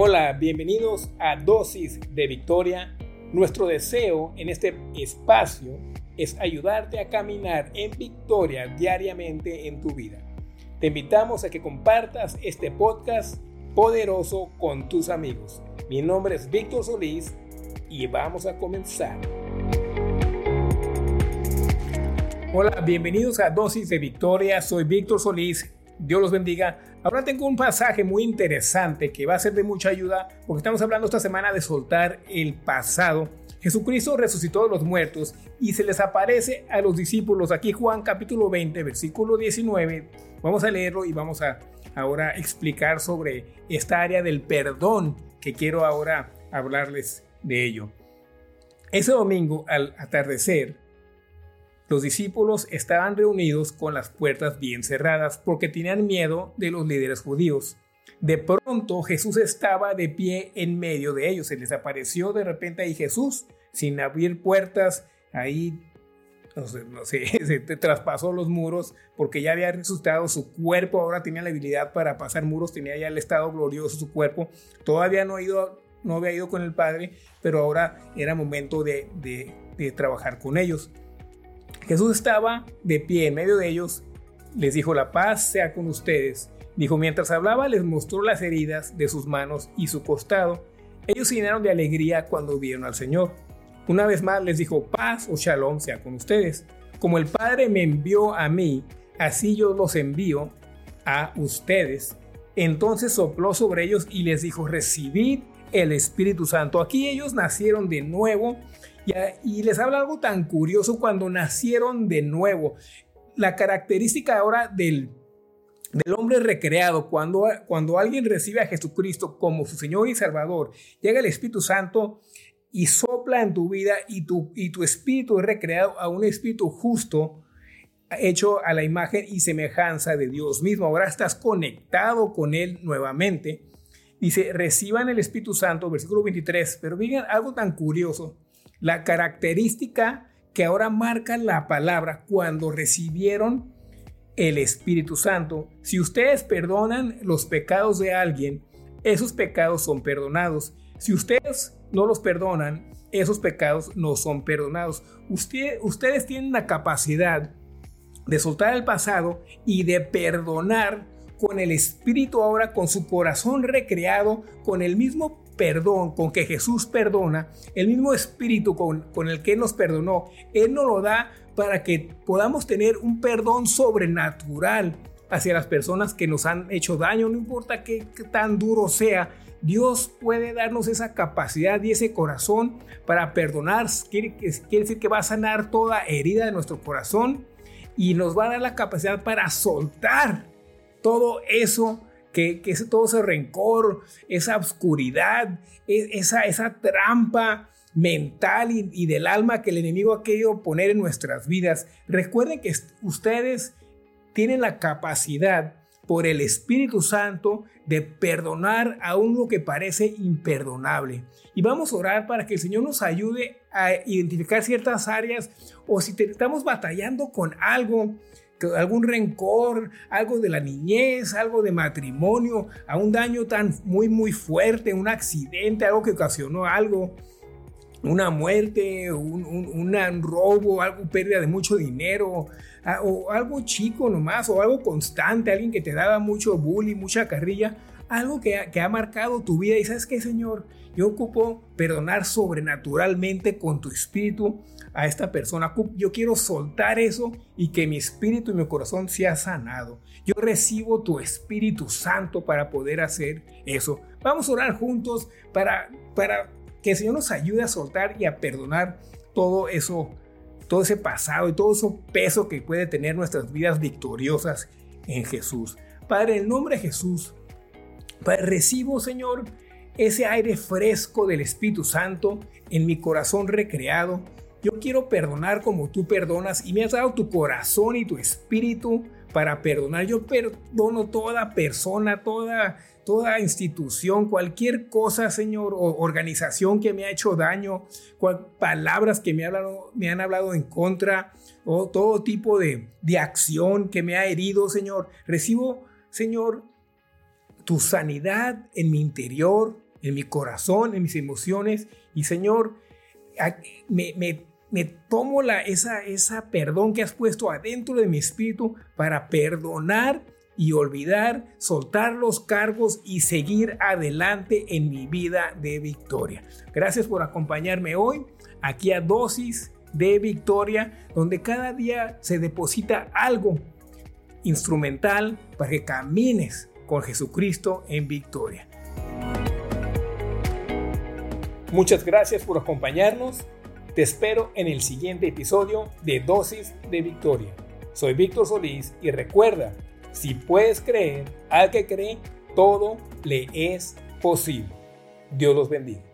Hola, bienvenidos a Dosis de Victoria. Nuestro deseo en este espacio es ayudarte a caminar en victoria diariamente en tu vida. Te invitamos a que compartas este podcast poderoso con tus amigos. Mi nombre es Víctor Solís y vamos a comenzar. Hola, bienvenidos a Dosis de Victoria. Soy Víctor Solís. Dios los bendiga. Ahora tengo un pasaje muy interesante que va a ser de mucha ayuda porque estamos hablando esta semana de soltar el pasado. Jesucristo resucitó de los muertos y se les aparece a los discípulos. Aquí Juan capítulo 20, versículo 19. Vamos a leerlo y vamos a ahora explicar sobre esta área del perdón que quiero ahora hablarles de ello. Ese domingo al atardecer, los discípulos estaban reunidos con las puertas bien cerradas porque tenían miedo de los líderes judíos. De pronto Jesús estaba de pie en medio de ellos. Se les apareció de repente ahí Jesús, sin abrir puertas, ahí no sé, no sé, se traspasó los muros porque ya había resucitado su cuerpo, ahora tenía la habilidad para pasar muros, tenía ya el estado glorioso su cuerpo, todavía no, ha ido, no había ido con el Padre, pero ahora era momento de, de trabajar con ellos. Jesús estaba de pie en medio de ellos, les dijo, la paz sea con ustedes. Dijo, mientras hablaba les mostró las heridas de sus manos y su costado. Ellos se llenaron de alegría cuando vieron al Señor. Una vez más les dijo, paz o shalom sea con ustedes. Como el Padre me envió a mí, así yo los envío a ustedes. Entonces sopló sobre ellos y les dijo, recibid el Espíritu Santo. Aquí ellos nacieron de nuevo y, les habla algo tan curioso cuando nacieron de nuevo. La característica ahora del, del hombre recreado, cuando, cuando alguien recibe a Jesucristo como su Señor y Salvador, llega el Espíritu Santo y sopla en tu vida y tu, y tu espíritu es recreado a un espíritu justo, hecho a la imagen y semejanza de Dios mismo. Ahora estás conectado con Él nuevamente. Dice, reciban el Espíritu Santo, versículo 23. Pero miren algo tan curioso. La característica que ahora marca la palabra cuando recibieron el Espíritu Santo. Si ustedes perdonan los pecados de alguien, esos pecados son perdonados. Si ustedes no los perdonan, esos pecados no son perdonados. ustedes tienen la capacidad de soltar el pasado y de perdonar con el Espíritu ahora, con su corazón recreado, con el mismo perdón con que Jesús perdona, el mismo espíritu con, con el que nos perdonó, Él nos lo da para que podamos tener un perdón sobrenatural hacia las personas que nos han hecho daño, no importa qué, tan duro sea, Dios puede darnos esa capacidad y ese corazón para perdonar. Quiere, quiere, decir que va a sanar toda herida de nuestro corazón y nos va a dar la capacidad para soltar todo eso que, todo ese rencor, esa oscuridad, e, esa, esa trampa mental y, del alma que el enemigo ha querido poner en nuestras vidas. Recuerden que ustedes tienen la capacidad por el Espíritu Santo de perdonar aún lo que parece imperdonable. Y vamos a orar para que el Señor nos ayude a identificar ciertas áreas o si estamos batallando con algo algún rencor, algo de la niñez, algo de matrimonio, a un daño tan muy, muy fuerte, un accidente, algo que ocasionó algo, una muerte, un, un, robo, algo pérdida de mucho dinero, o algo chico nomás, o algo constante, alguien que te daba mucho bullying, mucha carrilla, algo que, que ha marcado tu vida y sabes qué, Señor, yo ocupo perdonar sobrenaturalmente con tu espíritu a esta persona. Yo quiero soltar eso y que mi espíritu y mi corazón sea sanado. Yo recibo tu Espíritu Santo para poder hacer eso. Vamos a orar juntos para, para que el Señor nos ayude a soltar y a perdonar todo eso, todo ese pasado y todo ese peso que puede tener nuestras vidas victoriosas en Jesús. Padre, en nombre de Jesús, Padre, recibo, Señor, ese aire fresco del Espíritu Santo en mi corazón recreado. Yo quiero perdonar como tú perdonas y me has dado tu corazón y tu espíritu para perdonar. Yo perdono toda persona, toda, toda institución, cualquier cosa, Señor, o organización que me ha hecho daño, palabras que me, han hablado en contra, o todo tipo de, de acción que me ha herido, Señor. Recibo, Señor, tu sanidad en mi interior, en mi corazón, en mis emociones. Y Señor, me, me, tomo la, esa, esa perdón que has puesto adentro de mi espíritu para perdonar y olvidar, soltar los cargos y seguir adelante en mi vida de victoria. Gracias por acompañarme hoy aquí a Dosis de Victoria, donde cada día se deposita algo instrumental para que camines con Jesucristo en victoria. Muchas gracias por acompañarnos. Te espero en el siguiente episodio de Dosis de Victoria. Soy Víctor Solís y recuerda, si puedes creer al que cree, todo le es posible. Dios los bendiga.